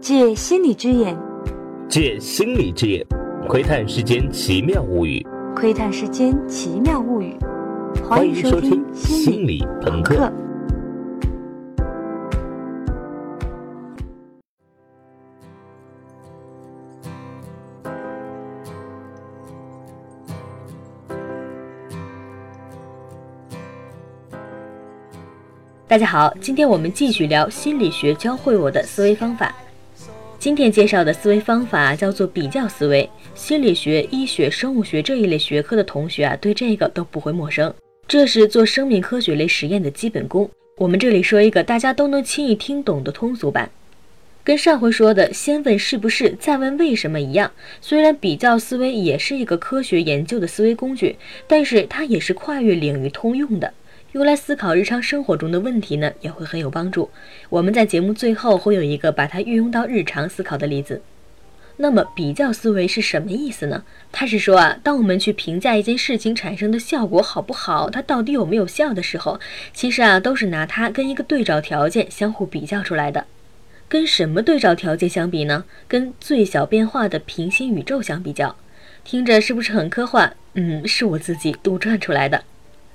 借心理之眼，借心理之眼，窥探世间奇妙物语。窥探世间奇妙物语。欢迎收听心理朋克。大家好，今天我们继续聊心理学教会我的思维方法。今天介绍的思维方法叫做比较思维。心理学、医学、生物学这一类学科的同学啊，对这个都不会陌生。这是做生命科学类实验的基本功。我们这里说一个大家都能轻易听懂的通俗版，跟上回说的先问是不是，再问为什么一样。虽然比较思维也是一个科学研究的思维工具，但是它也是跨越领域通用的。用来思考日常生活中的问题呢，也会很有帮助。我们在节目最后会有一个把它运用到日常思考的例子。那么，比较思维是什么意思呢？它是说啊，当我们去评价一件事情产生的效果好不好，它到底有没有效的时候，其实啊，都是拿它跟一个对照条件相互比较出来的。跟什么对照条件相比呢？跟最小变化的平行宇宙相比较。听着是不是很科幻？嗯，是我自己杜撰出来的。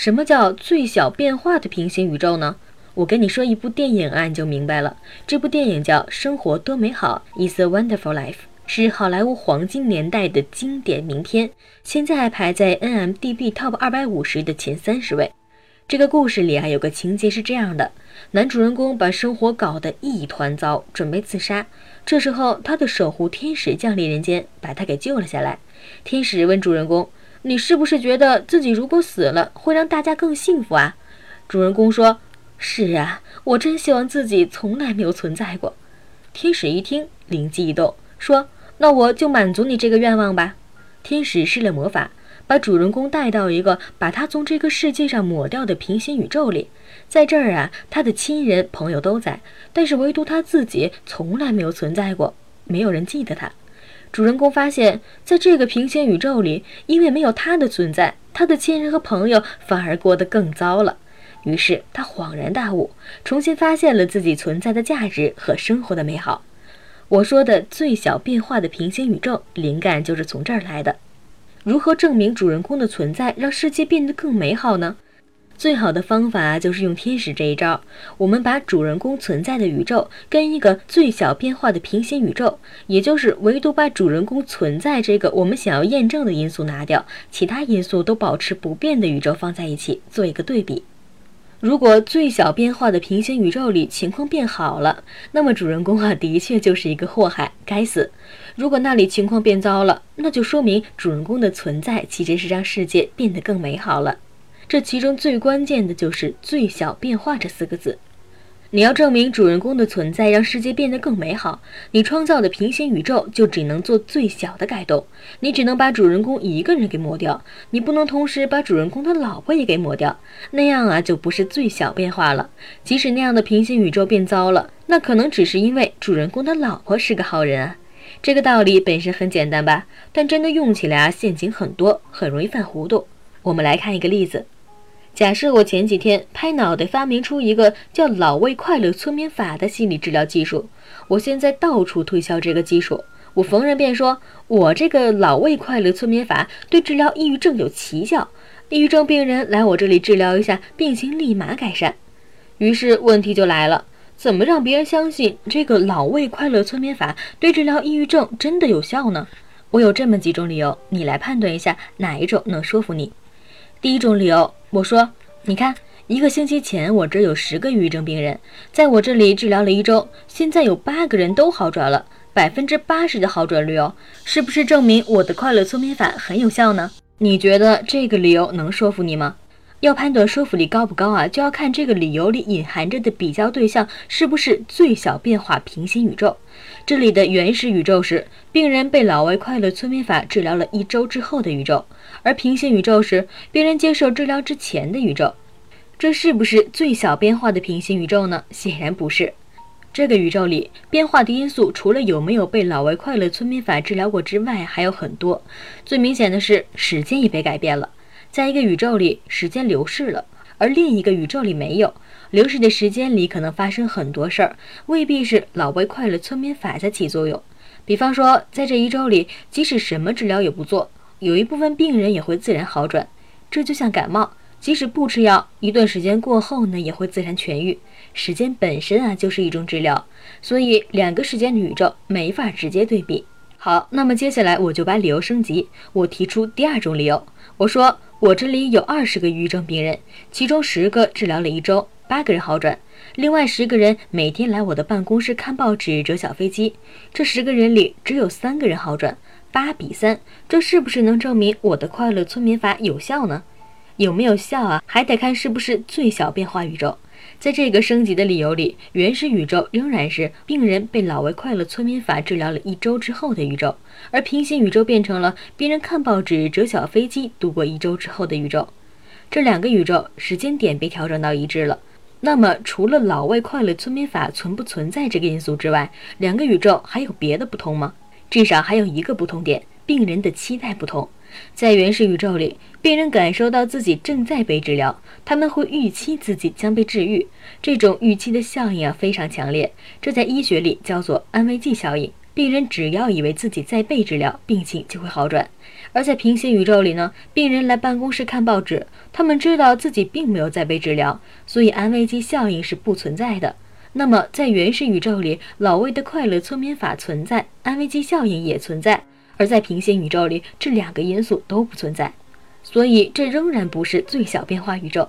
什么叫最小变化的平行宇宙呢？我跟你说一部电影啊，你就明白了。这部电影叫《生活多美好》，Is a Wonderful Life，是好莱坞黄金年代的经典名片，现在排在 NMDB Top 二百五十的前三十位。这个故事里啊，有个情节是这样的：男主人公把生活搞得一团糟，准备自杀。这时候，他的守护天使降临人间，把他给救了下来。天使问主人公。你是不是觉得自己如果死了会让大家更幸福啊？主人公说：“是啊，我真希望自己从来没有存在过。”天使一听，灵机一动，说：“那我就满足你这个愿望吧。”天使施了魔法，把主人公带到一个把他从这个世界上抹掉的平行宇宙里。在这儿啊，他的亲人朋友都在，但是唯独他自己从来没有存在过，没有人记得他。主人公发现，在这个平行宇宙里，因为没有他的存在，他的亲人和朋友反而过得更糟了。于是他恍然大悟，重新发现了自己存在的价值和生活的美好。我说的最小变化的平行宇宙，灵感就是从这儿来的。如何证明主人公的存在让世界变得更美好呢？最好的方法就是用天使这一招。我们把主人公存在的宇宙跟一个最小变化的平行宇宙，也就是唯独把主人公存在这个我们想要验证的因素拿掉，其他因素都保持不变的宇宙放在一起做一个对比。如果最小变化的平行宇宙里情况变好了，那么主人公啊的确就是一个祸害，该死。如果那里情况变糟了，那就说明主人公的存在其实是让世界变得更美好了。这其中最关键的就是“最小变化”这四个字。你要证明主人公的存在让世界变得更美好，你创造的平行宇宙就只能做最小的改动。你只能把主人公一个人给抹掉，你不能同时把主人公的老婆也给抹掉，那样啊就不是最小变化了。即使那样的平行宇宙变糟了，那可能只是因为主人公的老婆是个好人啊。这个道理本身很简单吧，但真的用起来啊陷阱很多，很容易犯糊涂。我们来看一个例子。假设我前几天拍脑袋发明出一个叫“老魏快乐催眠法”的心理治疗技术，我现在到处推销这个技术，我逢人便说我这个“老魏快乐催眠法”对治疗抑郁症有奇效，抑郁症病人来我这里治疗一下，病情立马改善。于是问题就来了，怎么让别人相信这个“老魏快乐催眠法”对治疗抑郁症真的有效呢？我有这么几种理由，你来判断一下哪一种能说服你。第一种理由。我说，你看，一个星期前我这有十个抑郁症病人，在我这里治疗了一周，现在有八个人都好转了，百分之八十的好转率哦，是不是证明我的快乐催眠法很有效呢？你觉得这个理由能说服你吗？要判断说服力高不高啊，就要看这个理由里隐含着的比较对象是不是最小变化平行宇宙。这里的原始宇宙是病人被老外快乐催眠法治疗了一周之后的宇宙，而平行宇宙是病人接受治疗之前的宇宙。这是不是最小变化的平行宇宙呢？显然不是。这个宇宙里变化的因素除了有没有被老外快乐催眠法治疗过之外，还有很多。最明显的是时间也被改变了。在一个宇宙里，时间流逝了，而另一个宇宙里没有。流逝的时间里可能发生很多事儿，未必是老魏快乐催眠法在起作用。比方说，在这一周里，即使什么治疗也不做，有一部分病人也会自然好转。这就像感冒，即使不吃药，一段时间过后呢，也会自然痊愈。时间本身啊，就是一种治疗，所以两个时间的宇宙没法直接对比。好，那么接下来我就把理由升级，我提出第二种理由。我说，我这里有二十个抑郁症病人，其中十个治疗了一周。八个人好转，另外十个人每天来我的办公室看报纸、折小飞机。这十个人里只有三个人好转，八比三，这是不是能证明我的快乐催眠法有效呢？有没有效啊？还得看是不是最小变化宇宙。在这个升级的理由里，原始宇宙仍然是病人被老魏快乐催眠法治疗了一周之后的宇宙，而平行宇宙变成了别人看报纸、折小飞机度过一周之后的宇宙。这两个宇宙时间点被调整到一致了。那么，除了老外快乐催眠法存不存在这个因素之外，两个宇宙还有别的不同吗？至少还有一个不同点：病人的期待不同。在原始宇宙里，病人感受到自己正在被治疗，他们会预期自己将被治愈。这种预期的效应啊非常强烈，这在医学里叫做安慰剂效应。病人只要以为自己在被治疗，病情就会好转。而在平行宇宙里呢，病人来办公室看报纸，他们知道自己并没有在被治疗，所以安慰剂效应是不存在的。那么在原始宇宙里，老魏的快乐催眠法存在，安慰剂效应也存在；而在平行宇宙里，这两个因素都不存在，所以这仍然不是最小变化宇宙。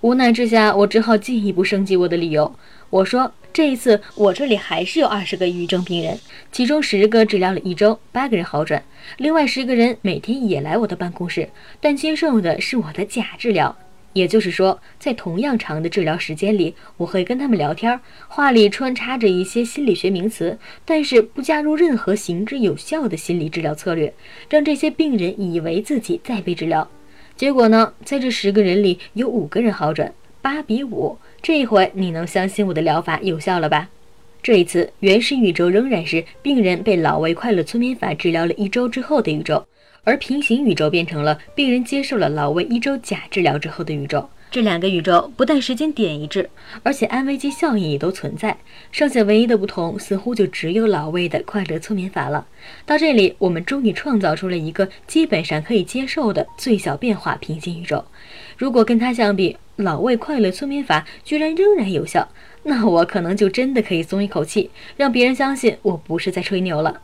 无奈之下，我只好进一步升级我的理由。我说。这一次，我这里还是有二十个抑郁症病人，其中十个治疗了一周，八个人好转。另外十个人每天也来我的办公室，但接受的是我的假治疗。也就是说，在同样长的治疗时间里，我会跟他们聊天，话里穿插着一些心理学名词，但是不加入任何行之有效的心理治疗策略，让这些病人以为自己在被治疗。结果呢，在这十个人里有五个人好转，八比五。这一回你能相信我的疗法有效了吧？这一次，原始宇宙仍然是病人被老魏快乐催眠法治疗了一周之后的宇宙，而平行宇宙变成了病人接受了老魏一周假治疗之后的宇宙。这两个宇宙不但时间点一致，而且安慰剂效应也都存在。剩下唯一的不同，似乎就只有老魏的快乐催眠法了。到这里，我们终于创造出了一个基本上可以接受的最小变化平行宇宙。如果跟他相比，老魏快乐催眠法居然仍然有效，那我可能就真的可以松一口气，让别人相信我不是在吹牛了。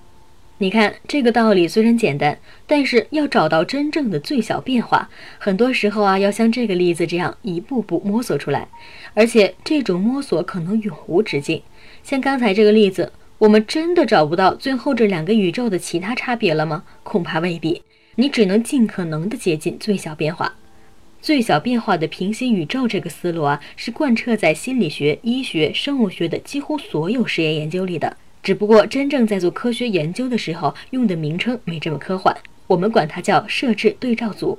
你看，这个道理虽然简单，但是要找到真正的最小变化，很多时候啊，要像这个例子这样一步步摸索出来，而且这种摸索可能永无止境。像刚才这个例子，我们真的找不到最后这两个宇宙的其他差别了吗？恐怕未必。你只能尽可能的接近最小变化。最小变化的平行宇宙这个思路啊，是贯彻在心理学、医学、生物学的几乎所有实验研究里的。只不过真正在做科学研究的时候，用的名称没这么科幻，我们管它叫设置对照组。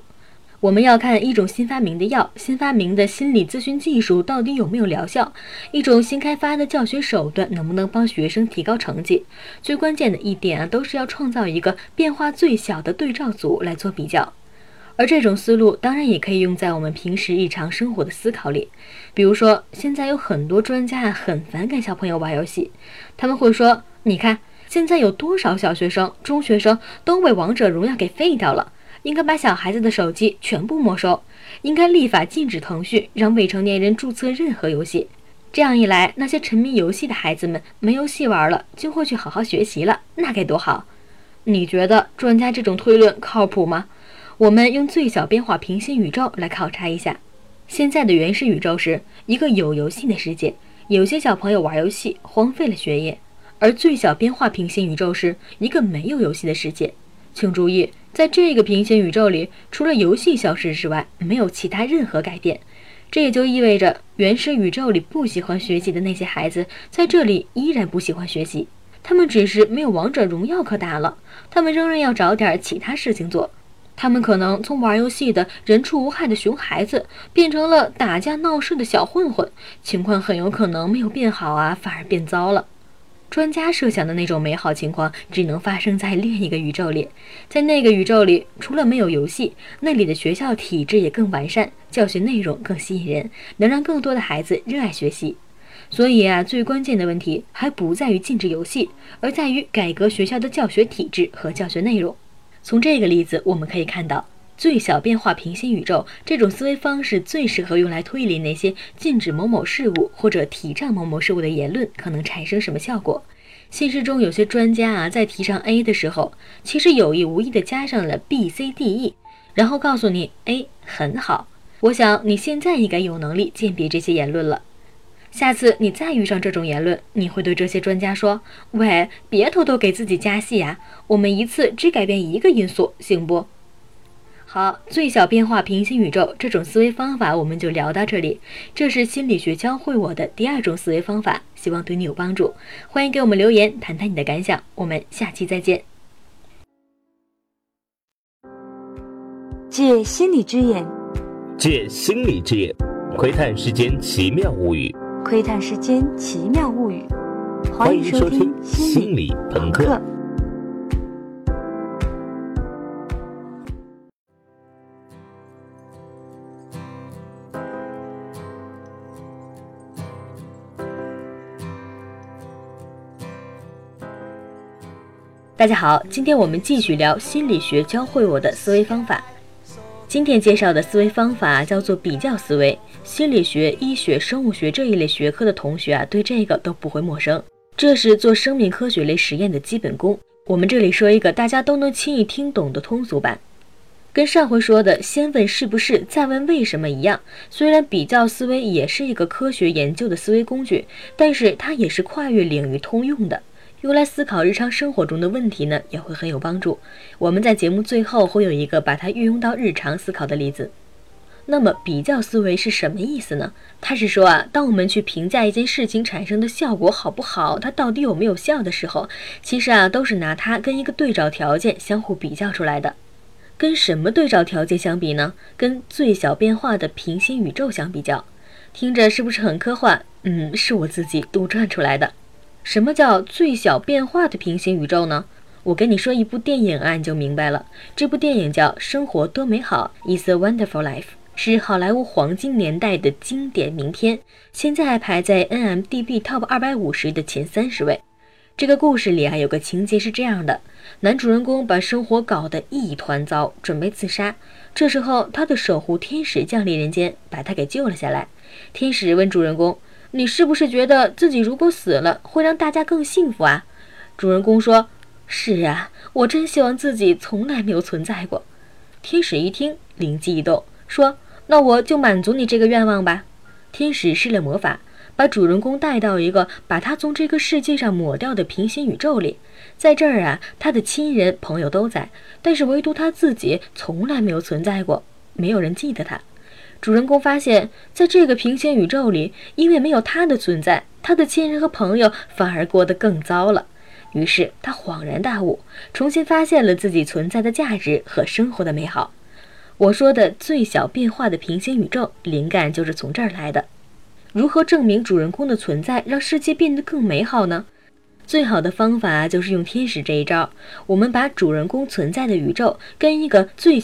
我们要看一种新发明的药、新发明的心理咨询技术到底有没有疗效，一种新开发的教学手段能不能帮学生提高成绩。最关键的一点啊，都是要创造一个变化最小的对照组来做比较。而这种思路当然也可以用在我们平时日常生活的思考里，比如说，现在有很多专家很反感小朋友玩游戏，他们会说：“你看，现在有多少小学生、中学生都被王者荣耀给废掉了，应该把小孩子的手机全部没收，应该立法禁止腾讯让未成年人注册任何游戏。这样一来，那些沉迷游戏的孩子们没游戏玩了，就会去好好学习了，那该多好！你觉得专家这种推论靠谱吗？”我们用最小变化平行宇宙来考察一下，现在的原始宇宙是一个有游戏的世界，有些小朋友玩游戏荒废了学业；而最小变化平行宇宙是一个没有游戏的世界。请注意，在这个平行宇宙里，除了游戏消失之外，没有其他任何改变。这也就意味着，原始宇宙里不喜欢学习的那些孩子，在这里依然不喜欢学习，他们只是没有王者荣耀可打了，他们仍然要找点其他事情做。他们可能从玩游戏的人畜无害的熊孩子，变成了打架闹事的小混混，情况很有可能没有变好啊，反而变糟了。专家设想的那种美好情况，只能发生在另一个宇宙里。在那个宇宙里，除了没有游戏，那里的学校体制也更完善，教学内容更吸引人，能让更多的孩子热爱学习。所以啊，最关键的问题还不在于禁止游戏，而在于改革学校的教学体制和教学内容。从这个例子我们可以看到，最小变化平行宇宙这种思维方式最适合用来推理那些禁止某某事物或者提倡某某事物的言论可能产生什么效果。现实中有些专家啊，在提倡 A 的时候，其实有意无意的加上了 B、C、D、E，然后告诉你 A 很好。我想你现在应该有能力鉴别这些言论了。下次你再遇上这种言论，你会对这些专家说：“喂，别偷偷给自己加戏啊！我们一次只改变一个因素，行不？”好，最小变化平行宇宙这种思维方法我们就聊到这里。这是心理学教会我的第二种思维方法，希望对你有帮助。欢迎给我们留言，谈谈你的感想。我们下期再见。借心理之眼，借心理之眼，窥探世间奇妙物语。窥探世间奇妙物语，欢迎收听心理朋克。大家好，今天我们继续聊心理学教会我的思维方法。今天介绍的思维方法叫做比较思维。心理学、医学、生物学这一类学科的同学啊，对这个都不会陌生。这是做生命科学类实验的基本功。我们这里说一个大家都能轻易听懂的通俗版，跟上回说的先问是不是，再问为什么一样。虽然比较思维也是一个科学研究的思维工具，但是它也是跨越领域通用的。用来思考日常生活中的问题呢，也会很有帮助。我们在节目最后会有一个把它运用到日常思考的例子。那么，比较思维是什么意思呢？它是说啊，当我们去评价一件事情产生的效果好不好，它到底有没有效的时候，其实啊，都是拿它跟一个对照条件相互比较出来的。跟什么对照条件相比呢？跟最小变化的平行宇宙相比较。听着是不是很科幻？嗯，是我自己杜撰出来的。什么叫最小变化的平行宇宙呢？我跟你说一部电影啊，你就明白了。这部电影叫《生活多美好》，It's a Wonderful Life，是好莱坞黄金年代的经典名片，现在排在 NMDB Top 二百五十的前三十位。这个故事里啊，有个情节是这样的：男主人公把生活搞得一团糟，准备自杀。这时候，他的守护天使降临人间，把他给救了下来。天使问主人公。你是不是觉得自己如果死了会让大家更幸福啊？主人公说：“是啊，我真希望自己从来没有存在过。”天使一听，灵机一动，说：“那我就满足你这个愿望吧。”天使施了魔法，把主人公带到一个把他从这个世界上抹掉的平行宇宙里。在这儿啊，他的亲人朋友都在，但是唯独他自己从来没有存在过，没有人记得他。主人公发现，在这个平行宇宙里，因为没有他的存在，他的亲人和朋友反而过得更糟了。于是他恍然大悟，重新发现了自己存在的价值和生活的美好。我说的最小变化的平行宇宙，灵感就是从这儿来的。如何证明主人公的存在让世界变得更美好呢？最好的方法就是用天使这一招。我们把主人公存在的宇宙跟一个最